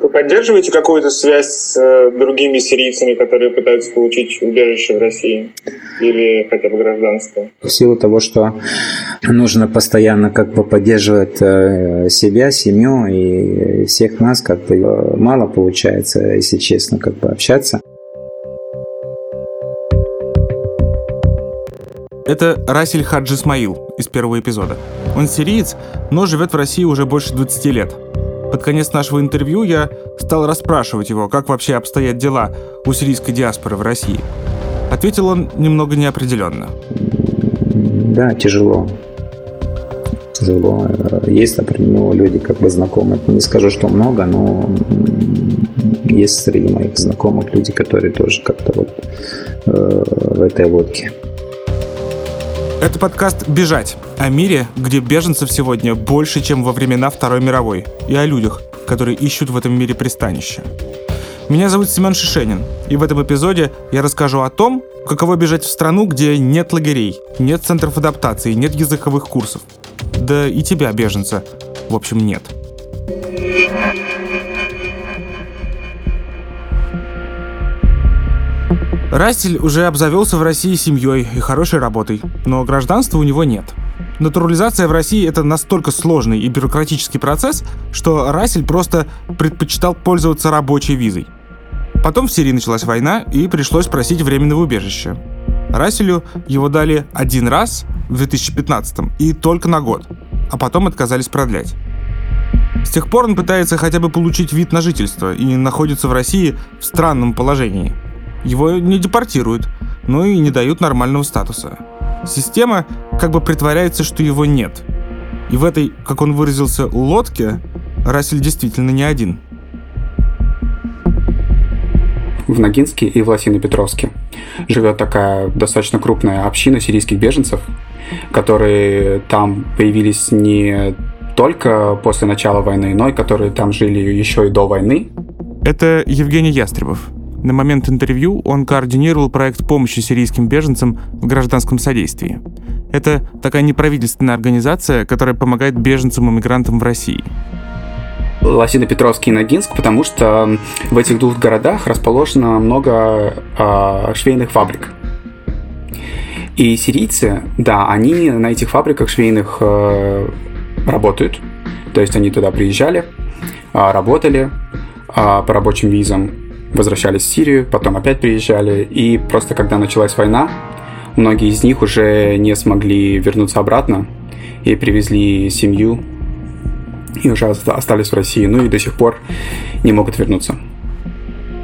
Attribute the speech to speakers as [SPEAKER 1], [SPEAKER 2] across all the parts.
[SPEAKER 1] Вы поддерживаете какую-то связь с э, другими сирийцами, которые пытаются получить убежище в России? Или хотя бы гражданство?
[SPEAKER 2] В силу того, что нужно постоянно как бы поддерживать э, себя, семью и всех нас, как бы э, мало получается, если честно, как бы общаться.
[SPEAKER 3] Это Расиль Хаджи Исмаил из первого эпизода. Он сириец, но живет в России уже больше 20 лет. Под конец нашего интервью я стал расспрашивать его, как вообще обстоят дела у сирийской диаспоры в России. Ответил он немного неопределенно.
[SPEAKER 2] Да, тяжело. Тяжело. Есть, например, люди как бы знакомые. Не скажу, что много, но есть среди моих знакомых люди, которые тоже как-то вот э, в этой лодке.
[SPEAKER 3] Это подкаст «Бежать» о мире, где беженцев сегодня больше, чем во времена Второй мировой, и о людях, которые ищут в этом мире пристанище. Меня зовут Семен Шишенин, и в этом эпизоде я расскажу о том, каково бежать в страну, где нет лагерей, нет центров адаптации, нет языковых курсов. Да и тебя, беженца, в общем, нет. Рассель уже обзавелся в России семьей и хорошей работой, но гражданства у него нет. Натурализация в России это настолько сложный и бюрократический процесс, что Рассель просто предпочитал пользоваться рабочей визой. Потом в Сирии началась война, и пришлось просить временного убежища. Расселю его дали один раз в 2015 и только на год, а потом отказались продлять. С тех пор он пытается хотя бы получить вид на жительство и находится в России в странном положении – его не депортируют, но и не дают нормального статуса. Система как бы притворяется, что его нет. И в этой, как он выразился, лодке Рассель действительно не один.
[SPEAKER 4] В Ногинске и в Лосино-Петровске живет такая достаточно крупная община сирийских беженцев, которые там появились не только после начала войны, но и которые там жили еще и до войны.
[SPEAKER 3] Это Евгений Ястребов, на момент интервью он координировал проект помощи сирийским беженцам в гражданском содействии. Это такая неправительственная организация, которая помогает беженцам и мигрантам в России.
[SPEAKER 4] Лосино-Петровский и Ногинск, потому что в этих двух городах расположено много э, швейных фабрик. И сирийцы, да, они на этих фабриках швейных э, работают. То есть они туда приезжали, э, работали э, по рабочим визам возвращались в Сирию, потом опять приезжали. И просто когда началась война, многие из них уже не смогли вернуться обратно и привезли семью и уже остались в России, ну и до сих пор не могут вернуться.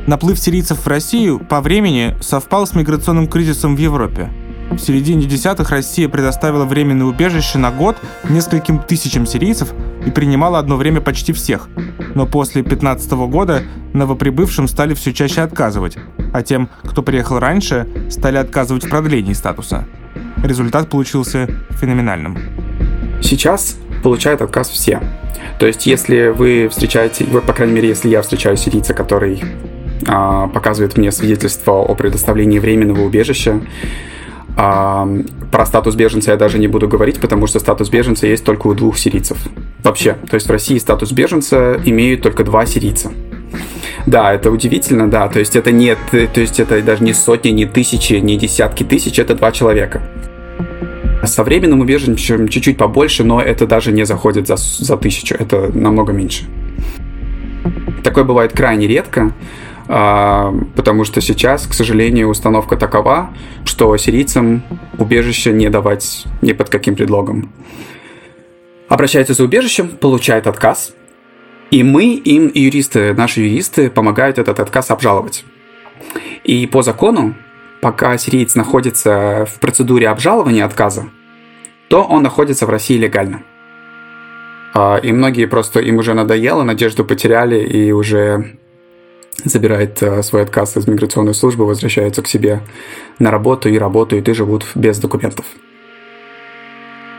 [SPEAKER 3] Наплыв сирийцев в Россию по времени совпал с миграционным кризисом в Европе – в середине десятых Россия предоставила временное убежище на год нескольким тысячам сирийцев и принимала одно время почти всех. Но после 15 года новоприбывшим стали все чаще отказывать, а тем, кто приехал раньше, стали отказывать в продлении статуса. Результат получился феноменальным.
[SPEAKER 4] Сейчас получают отказ все. То есть, если вы встречаете, по крайней мере, если я встречаю сирийца, который а, показывает мне свидетельство о предоставлении временного убежища, а, про статус беженца я даже не буду говорить, потому что статус беженца есть только у двух сирийцев. Вообще, то есть в России статус беженца имеют только два сирийца. Да, это удивительно, да, то есть это нет, то есть это даже не сотни, не тысячи, не десятки тысяч, это два человека. Со временным убежищем чуть-чуть побольше, но это даже не заходит за, за тысячу, это намного меньше. Такое бывает крайне редко, потому что сейчас, к сожалению, установка такова, что сирийцам убежище не давать ни под каким предлогом. Обращается за убежищем, получает отказ, и мы им, юристы, наши юристы помогают этот отказ обжаловать. И по закону, пока сириец находится в процедуре обжалования отказа, то он находится в России легально. А, и многие просто им уже надоело, надежду потеряли и уже забирает э, свой отказ из миграционной службы, возвращается к себе на работу и работают и живут без документов.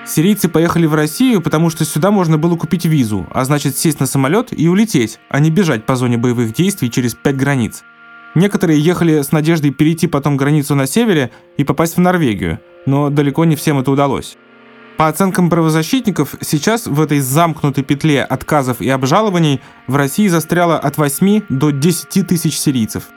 [SPEAKER 3] Сирийцы поехали в Россию, потому что сюда можно было купить визу, а значит сесть на самолет и улететь, а не бежать по зоне боевых действий через пять границ. Некоторые ехали с надеждой перейти потом границу на севере и попасть в Норвегию, но далеко не всем это удалось. По оценкам правозащитников, сейчас в этой замкнутой петле отказов и обжалований в России застряло от 8 до 10 тысяч сирийцев.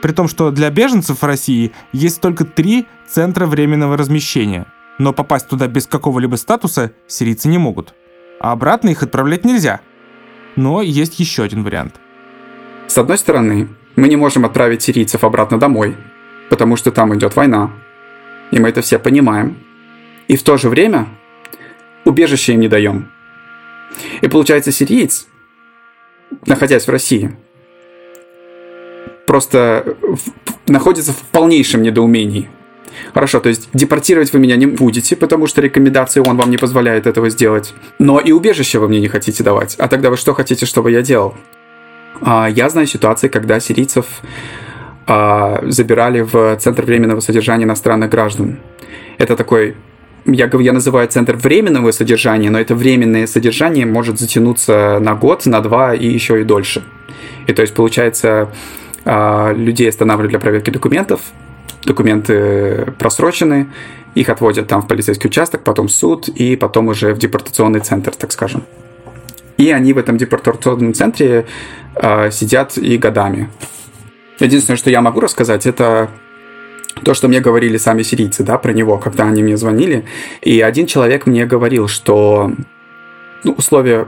[SPEAKER 3] При том, что для беженцев в России есть только три центра временного размещения. Но попасть туда без какого-либо статуса сирийцы не могут. А обратно их отправлять нельзя. Но есть еще один вариант.
[SPEAKER 4] С одной стороны, мы не можем отправить сирийцев обратно домой, потому что там идет война. И мы это все понимаем. И в то же время убежище им не даем. И получается, сириец, находясь в России, просто в, находится в полнейшем недоумении. Хорошо, то есть депортировать вы меня не будете, потому что рекомендации он вам не позволяет этого сделать. Но и убежище вы мне не хотите давать. А тогда вы что хотите, чтобы я делал? А, я знаю ситуации, когда сирийцев а, забирали в Центр временного содержания иностранных граждан. Это такой я, я называю центр временного содержания, но это временное содержание может затянуться на год, на два и еще и дольше. И то есть, получается, а, людей останавливают для проверки документов, документы просрочены, их отводят там в полицейский участок, потом в суд и потом уже в депортационный центр, так скажем. И они в этом депортационном центре э, сидят и годами. Единственное, что я могу рассказать, это то, что мне говорили сами сирийцы, да, про него, когда они мне звонили. И один человек мне говорил, что ну, условия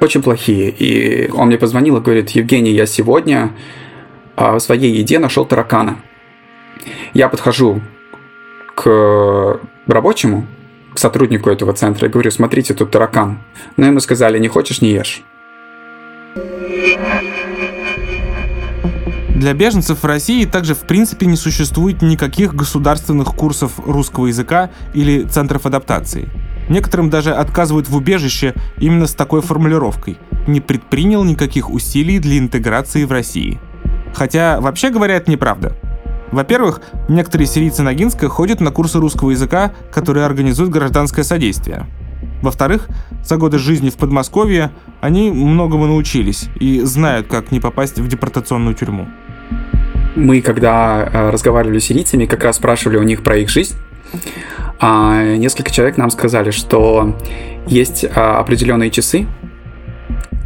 [SPEAKER 4] очень плохие. И он мне позвонил и говорит, Евгений, я сегодня а, в своей еде нашел таракана. Я подхожу к рабочему, к сотруднику этого центра и говорю, смотрите, тут таракан. Но ему сказали, не хочешь, не ешь.
[SPEAKER 3] Для беженцев в России также в принципе не существует никаких государственных курсов русского языка или центров адаптации. Некоторым даже отказывают в убежище именно с такой формулировкой «не предпринял никаких усилий для интеграции в России». Хотя, вообще говоря, это неправда. Во-первых, некоторые сирийцы Ногинска ходят на курсы русского языка, которые организует гражданское содействие. Во-вторых, за годы жизни в Подмосковье они многому научились и знают, как не попасть в депортационную тюрьму
[SPEAKER 4] мы, когда э, разговаривали с сирийцами, как раз спрашивали у них про их жизнь, а несколько человек нам сказали, что есть а, определенные часы,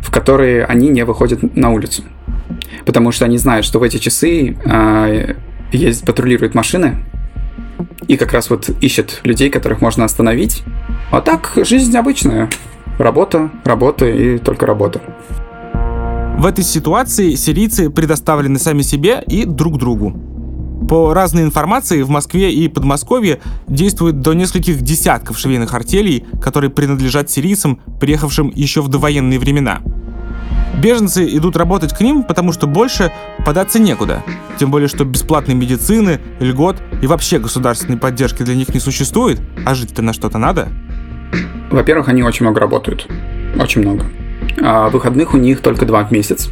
[SPEAKER 4] в которые они не выходят на улицу. Потому что они знают, что в эти часы а, есть, патрулируют машины, и как раз вот ищет людей, которых можно остановить. А так, жизнь обычная. Работа, работа и только работа.
[SPEAKER 3] В этой ситуации сирийцы предоставлены сами себе и друг другу. По разной информации, в Москве и Подмосковье действует до нескольких десятков швейных артелей, которые принадлежат сирийцам, приехавшим еще в довоенные времена. Беженцы идут работать к ним, потому что больше податься некуда. Тем более, что бесплатной медицины, льгот и вообще государственной поддержки для них не существует, а жить-то на что-то надо.
[SPEAKER 4] Во-первых, они очень много работают. Очень много а выходных у них только два в месяц.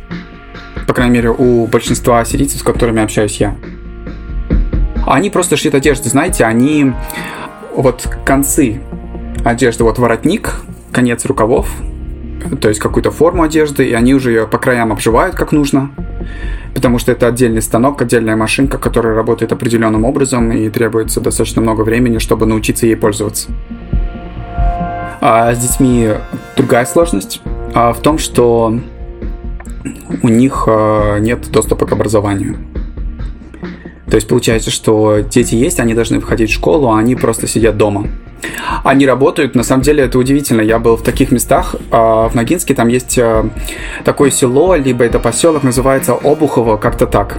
[SPEAKER 4] По крайней мере, у большинства сирийцев, с которыми общаюсь я. Они просто шьют одежду, знаете, они вот концы одежды, вот воротник, конец рукавов, то есть какую-то форму одежды, и они уже ее по краям обживают как нужно, потому что это отдельный станок, отдельная машинка, которая работает определенным образом и требуется достаточно много времени, чтобы научиться ей пользоваться. А с детьми другая сложность а в том, что у них а, нет доступа к образованию. То есть получается, что дети есть, они должны выходить в школу, а они просто сидят дома. Они работают, на самом деле это удивительно. Я был в таких местах, а, в Ногинске там есть а, такое село, либо это поселок, называется Обухово, как-то так.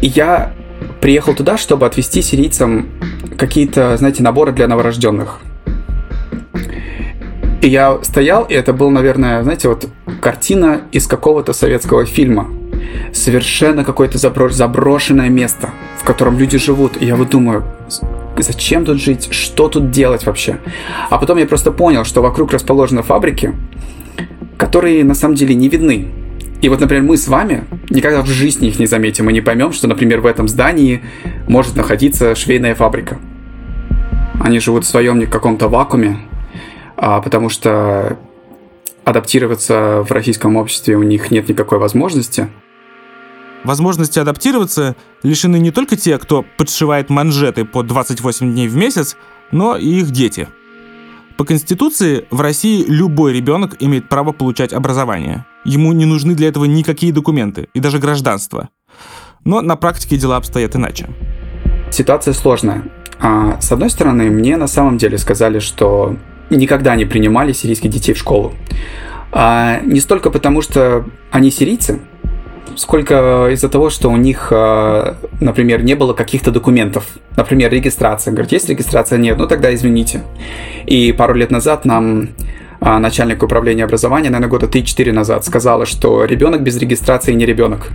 [SPEAKER 4] И я приехал туда, чтобы отвезти сирийцам какие-то, знаете, наборы для новорожденных. И я стоял, и это был, наверное, знаете, вот картина из какого-то советского фильма. Совершенно какое-то заброшенное место, в котором люди живут. И я вот думаю, зачем тут жить, что тут делать вообще? А потом я просто понял, что вокруг расположены фабрики, которые на самом деле не видны. И вот, например, мы с вами никогда в жизни их не заметим и не поймем, что, например, в этом здании может находиться швейная фабрика. Они живут в своем каком-то вакууме, а, потому что адаптироваться в российском обществе у них нет никакой возможности.
[SPEAKER 3] Возможности адаптироваться лишены не только те, кто подшивает манжеты по 28 дней в месяц, но и их дети. По Конституции в России любой ребенок имеет право получать образование. Ему не нужны для этого никакие документы и даже гражданство. Но на практике дела обстоят иначе.
[SPEAKER 4] Ситуация сложная. А, с одной стороны, мне на самом деле сказали, что никогда не принимали сирийских детей в школу. А, не столько потому, что они сирийцы, сколько из-за того, что у них, а, например, не было каких-то документов. Например, регистрация. Говорит, есть регистрация? Нет, ну тогда извините. И пару лет назад нам а, начальник управления образования, наверное, года 3-4 назад, сказала, что ребенок без регистрации не ребенок.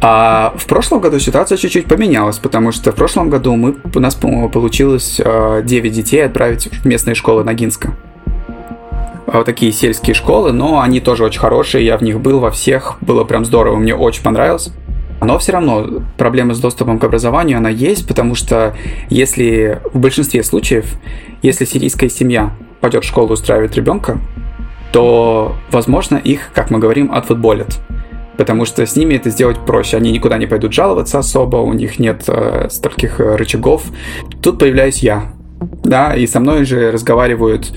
[SPEAKER 4] А в прошлом году ситуация чуть-чуть поменялась, потому что в прошлом году мы, у нас, по-моему, получилось 9 а, детей отправить в местные школы Ногинска. А, вот такие сельские школы, но они тоже очень хорошие, я в них был во всех, было прям здорово, мне очень понравилось. Но все равно проблема с доступом к образованию, она есть, потому что если в большинстве случаев, если сирийская семья пойдет в школу устраивать ребенка, то, возможно, их, как мы говорим, отфутболят. Потому что с ними это сделать проще. Они никуда не пойдут жаловаться особо, у них нет э, стольких э, рычагов. Тут появляюсь я. Да, и со мной же разговаривают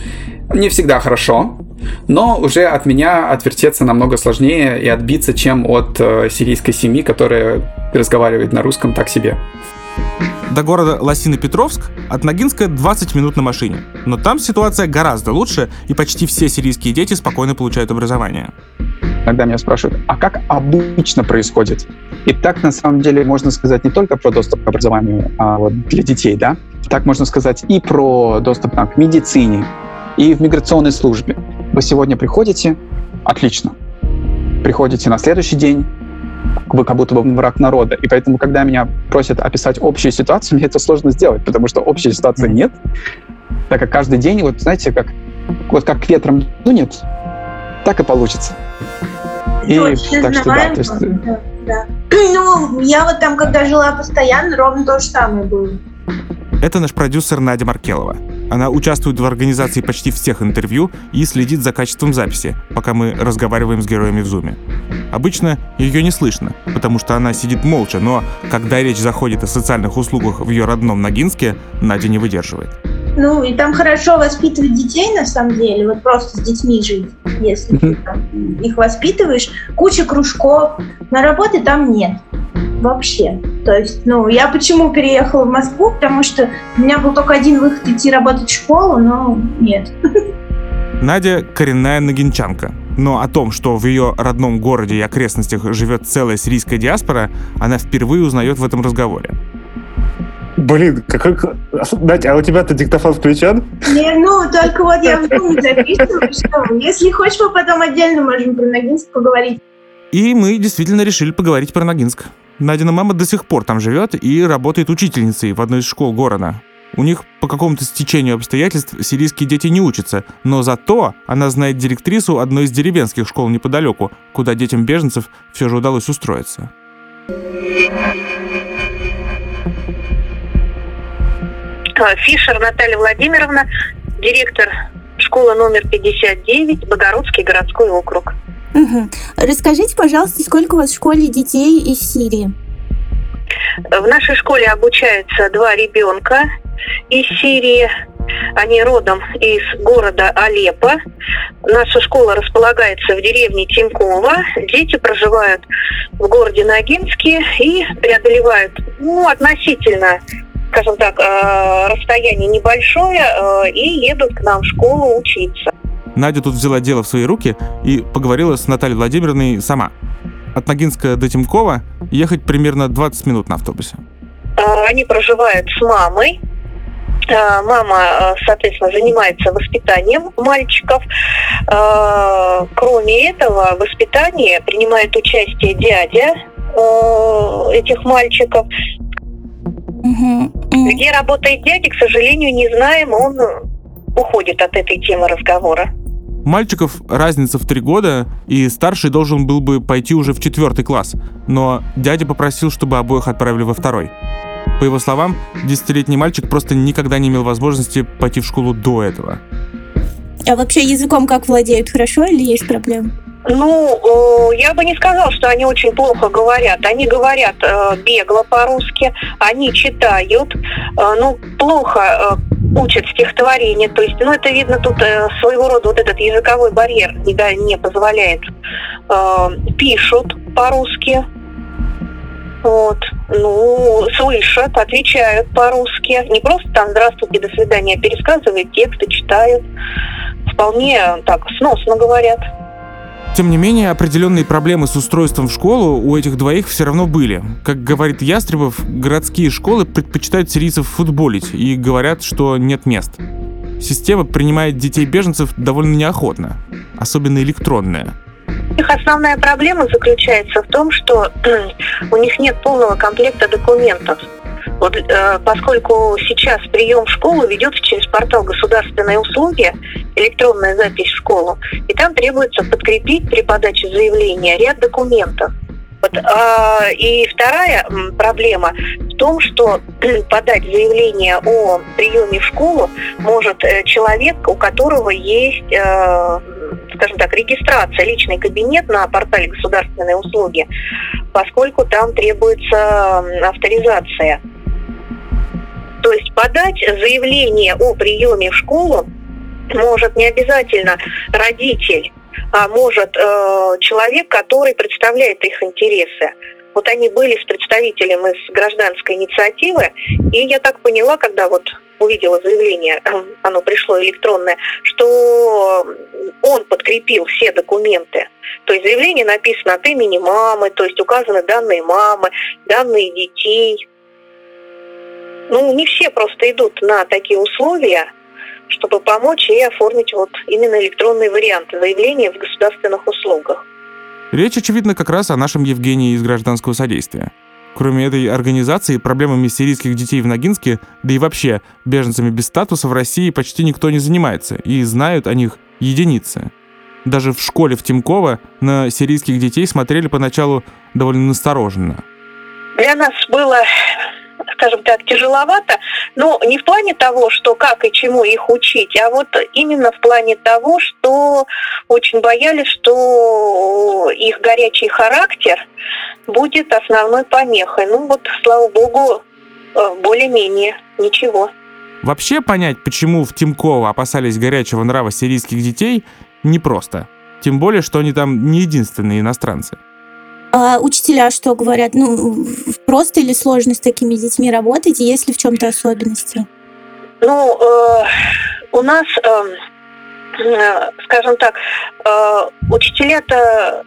[SPEAKER 4] не всегда хорошо, но уже от меня отвертеться намного сложнее и отбиться, чем от э, сирийской семьи, которая разговаривает на русском так себе.
[SPEAKER 3] До города Лосино-Петровск от Ногинска 20 минут на машине. Но там ситуация гораздо лучше, и почти все сирийские дети спокойно получают образование.
[SPEAKER 5] Иногда меня спрашивают, а как обычно происходит? И так, на самом деле, можно сказать не только про доступ к образованию а вот для детей, да? Так можно сказать и про доступ там, к медицине, и в миграционной службе. Вы сегодня приходите, отлично. Приходите на следующий день, вы как будто бы враг народа. И поэтому, когда меня просят описать общую ситуацию, мне это сложно сделать, потому что общей ситуации нет. Так как каждый день, вот знаете, как, вот как ветром дунет, так и получится.
[SPEAKER 6] И, так что да, то есть... да, да. Ну, я вот там, когда жила постоянно, ровно то же самое было.
[SPEAKER 3] Это наш продюсер Надя Маркелова. Она участвует в организации почти всех интервью и следит за качеством записи, пока мы разговариваем с героями в зуме. Обычно ее не слышно, потому что она сидит молча, но когда речь заходит о социальных услугах в ее родном Ногинске, Надя не выдерживает.
[SPEAKER 6] Ну, и там хорошо воспитывать детей, на самом деле, вот просто с детьми жить, если ты там, их воспитываешь. Куча кружков, но работы там нет вообще. То есть, ну, я почему переехала в Москву, потому что у меня был только один выход идти работать в школу, но нет.
[SPEAKER 3] Надя коренная нагинчанка. Но о том, что в ее родном городе и окрестностях живет целая сирийская диаспора, она впервые узнает в этом разговоре.
[SPEAKER 1] Блин, какой... Надя, а у тебя-то диктофон включен?
[SPEAKER 6] Не, ну, только вот я в Думе записываю, что если хочешь, мы потом отдельно можем про Ногинск поговорить.
[SPEAKER 3] И мы действительно решили поговорить про Ногинск. Надина мама до сих пор там живет и работает учительницей в одной из школ города. У них по какому-то стечению обстоятельств сирийские дети не учатся, но зато она знает директрису одной из деревенских школ неподалеку, куда детям беженцев все же удалось устроиться.
[SPEAKER 7] Фишер Наталья Владимировна, директор школы номер 59, Богородский городской округ.
[SPEAKER 8] Угу. Расскажите, пожалуйста, сколько у вас в школе детей из Сирии?
[SPEAKER 7] В нашей школе обучаются два ребенка из Сирии. Они родом из города Алеппо. Наша школа располагается в деревне Тинькова. Дети проживают в городе Ногинске и преодолевают ну, относительно скажем так, э, расстояние небольшое э, и едут к нам в школу учиться.
[SPEAKER 3] Надя тут взяла дело в свои руки и поговорила с Натальей Владимировной сама. От Ногинска до Тимкова ехать примерно 20 минут на автобусе.
[SPEAKER 7] А, они проживают с мамой. Мама, соответственно, занимается воспитанием мальчиков. Кроме этого, в воспитании принимает участие дядя этих мальчиков. Где работает дядя, к сожалению, не знаем. Он уходит от этой темы разговора
[SPEAKER 3] мальчиков разница в три года, и старший должен был бы пойти уже в четвертый класс, но дядя попросил, чтобы обоих отправили во второй. По его словам, десятилетний мальчик просто никогда не имел возможности пойти в школу до этого.
[SPEAKER 8] А вообще языком как владеют? Хорошо или есть проблемы?
[SPEAKER 7] Ну, я бы не сказал, что они очень плохо говорят. Они говорят э, бегло по-русски, они читают, э, ну, плохо, э, учат стихотворение. То есть, ну, это видно тут э, своего рода вот этот языковой барьер не, не позволяет. Э, пишут по-русски. Вот. Ну, слышат, отвечают по-русски. Не просто там «здравствуйте, до свидания», а пересказывают тексты, читают. Вполне так сносно говорят.
[SPEAKER 3] Тем не менее, определенные проблемы с устройством в школу у этих двоих все равно были. Как говорит Ястребов, городские школы предпочитают сирийцев футболить и говорят, что нет мест. Система принимает детей-беженцев довольно неохотно, особенно электронная.
[SPEAKER 7] Их основная проблема заключается в том, что у них нет полного комплекта документов. Вот, э, поскольку сейчас прием в школу ведется через портал государственной услуги, электронная запись в школу, и там требуется подкрепить при подаче заявления ряд документов. Вот, а, и вторая проблема в том, что подать заявление о приеме в школу может э, человек, у которого есть, э, скажем так, регистрация, личный кабинет на портале государственной услуги, поскольку там требуется авторизация. То есть подать заявление о приеме в школу может не обязательно родитель, а может э, человек, который представляет их интересы. Вот они были с представителем из гражданской инициативы, и я так поняла, когда вот увидела заявление, оно пришло электронное, что он подкрепил все документы. То есть заявление написано от имени мамы, то есть указаны данные мамы, данные детей, ну, не все просто идут на такие условия, чтобы помочь и оформить вот именно электронные варианты заявления в государственных услугах.
[SPEAKER 3] Речь, очевидно, как раз о нашем Евгении из гражданского содействия. Кроме этой организации, проблемами сирийских детей в Ногинске, да и вообще беженцами без статуса в России почти никто не занимается, и знают о них единицы. Даже в школе в Тимково на сирийских детей смотрели поначалу довольно настороженно.
[SPEAKER 7] Для нас было скажем так, тяжеловато, но не в плане того, что как и чему их учить, а вот именно в плане того, что очень боялись, что их горячий характер будет основной помехой. Ну вот, слава богу, э, более-менее ничего.
[SPEAKER 3] Вообще понять, почему в Тимково опасались горячего нрава сирийских детей, непросто. Тем более, что они там не единственные иностранцы.
[SPEAKER 8] А учителя что говорят? Ну, просто или сложно с такими детьми работать, есть ли в чем-то особенности?
[SPEAKER 7] Ну, э, у нас, э, скажем так, э, учителя-то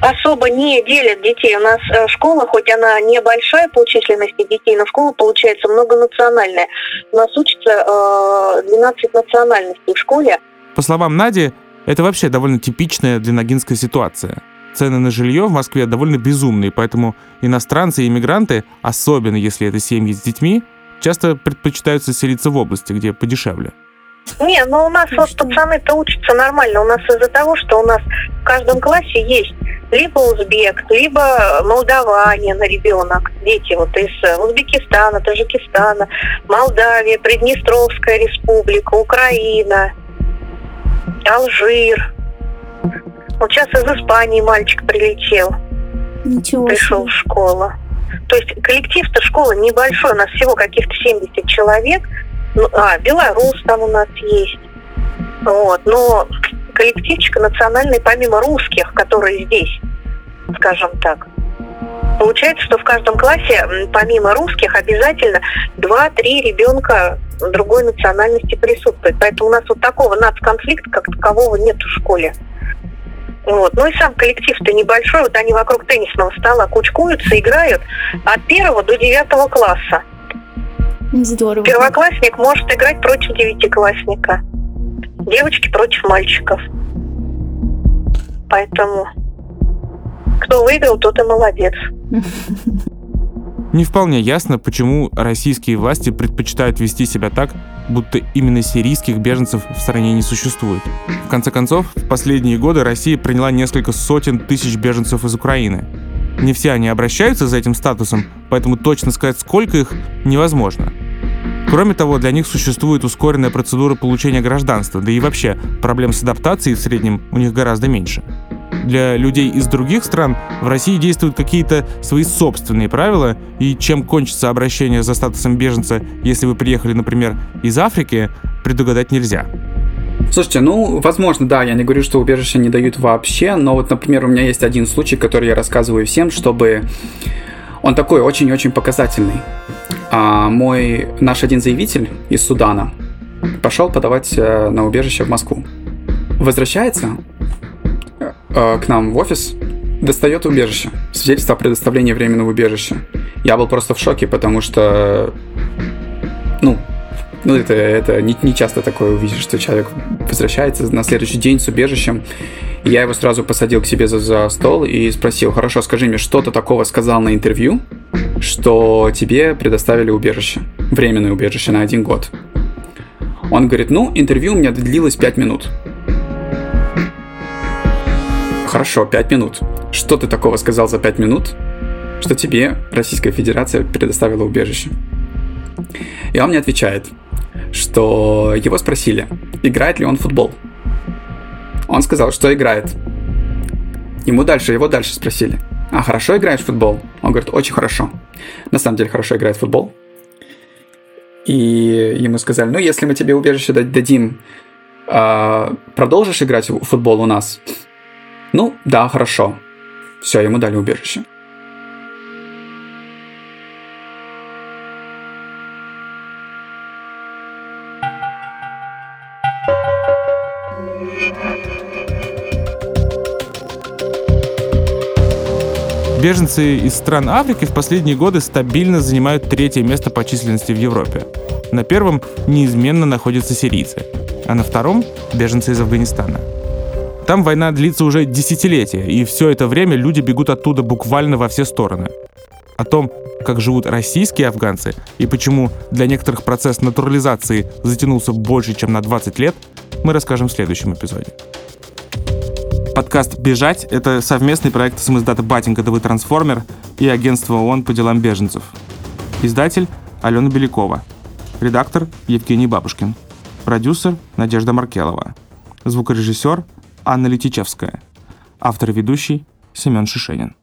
[SPEAKER 7] особо не делят детей. У нас э, школа, хоть она небольшая по численности детей, но школа получается многонациональная. У нас учится э, 12 национальностей в школе.
[SPEAKER 3] По словам Нади, это вообще довольно типичная для ногинская ситуация цены на жилье в Москве довольно безумные, поэтому иностранцы и иммигранты, особенно если это семьи с детьми, часто предпочитают заселиться в области, где подешевле.
[SPEAKER 7] Не, ну у нас вот пацаны-то учатся нормально. У нас из-за того, что у нас в каждом классе есть либо узбек, либо молдаванин ребенок, дети вот из Узбекистана, Таджикистана, Молдавия, Приднестровская республика, Украина, Алжир, вот сейчас из Испании мальчик прилетел.
[SPEAKER 8] Ничего
[SPEAKER 7] пришел
[SPEAKER 8] себе.
[SPEAKER 7] в школу. То есть коллектив-то школы небольшой, у нас всего каких-то 70 человек. Ну, а, белорус там у нас есть. Вот, но коллективчик национальный помимо русских, которые здесь, скажем так. Получается, что в каждом классе, помимо русских, обязательно 2-3 ребенка другой национальности присутствует. Поэтому у нас вот такого нацконфликта как такового нет в школе. Вот. Ну и сам коллектив-то небольшой, вот они вокруг теннисного стола кучкуются, играют от первого до девятого класса.
[SPEAKER 8] Здорово.
[SPEAKER 7] Первоклассник может играть против девятиклассника. Девочки против мальчиков. Поэтому кто выиграл, тот и молодец.
[SPEAKER 3] Не вполне ясно, почему российские власти предпочитают вести себя так, будто именно сирийских беженцев в стране не существует. В конце концов, в последние годы Россия приняла несколько сотен тысяч беженцев из Украины. Не все они обращаются за этим статусом, поэтому точно сказать, сколько их, невозможно. Кроме того, для них существует ускоренная процедура получения гражданства, да и вообще проблем с адаптацией в среднем у них гораздо меньше. Для людей из других стран в России действуют какие-то свои собственные правила, и чем кончится обращение за статусом беженца, если вы приехали, например, из Африки, предугадать нельзя.
[SPEAKER 4] Слушайте, ну, возможно, да, я не говорю, что убежище не дают вообще, но вот, например, у меня есть один случай, который я рассказываю всем, чтобы... Он такой очень-очень показательный. А, мой, наш один заявитель из Судана пошел подавать э, на убежище в Москву. Возвращается э, к нам в офис, достает убежище, свидетельство о предоставлении временного убежища. Я был просто в шоке, потому что, ну, ну, это, это не, не часто такое увидишь, что человек возвращается на следующий день с убежищем. Я его сразу посадил к себе за, за стол и спросил, хорошо, скажи мне, что ты такого сказал на интервью, что тебе предоставили убежище, временное убежище на один год. Он говорит, ну, интервью у меня длилось 5 минут. Хорошо, 5 минут. Что ты такого сказал за 5 минут, что тебе Российская Федерация предоставила убежище? И он мне отвечает, что его спросили, играет ли он в футбол. Он сказал, что играет. Ему дальше, его дальше спросили, а хорошо играешь в футбол? Он говорит, очень хорошо. На самом деле хорошо играет в футбол. И ему сказали, ну если мы тебе убежище дадим, а, продолжишь играть в футбол у нас? Ну, да, хорошо. Все, ему дали убежище.
[SPEAKER 3] Беженцы из стран Африки в последние годы стабильно занимают третье место по численности в Европе. На первом неизменно находятся сирийцы, а на втором — беженцы из Афганистана. Там война длится уже десятилетия, и все это время люди бегут оттуда буквально во все стороны. О том, как живут российские афганцы и почему для некоторых процесс натурализации затянулся больше, чем на 20 лет, мы расскажем в следующем эпизоде. Подкаст «Бежать» — это совместный проект самоиздата «Батенька ТВ Трансформер» и агентства ООН по делам беженцев. Издатель — Алена Белякова. Редактор — Евгений Бабушкин. Продюсер — Надежда Маркелова. Звукорежиссер — Анна Летичевская. Автор и ведущий — Семен Шишенин.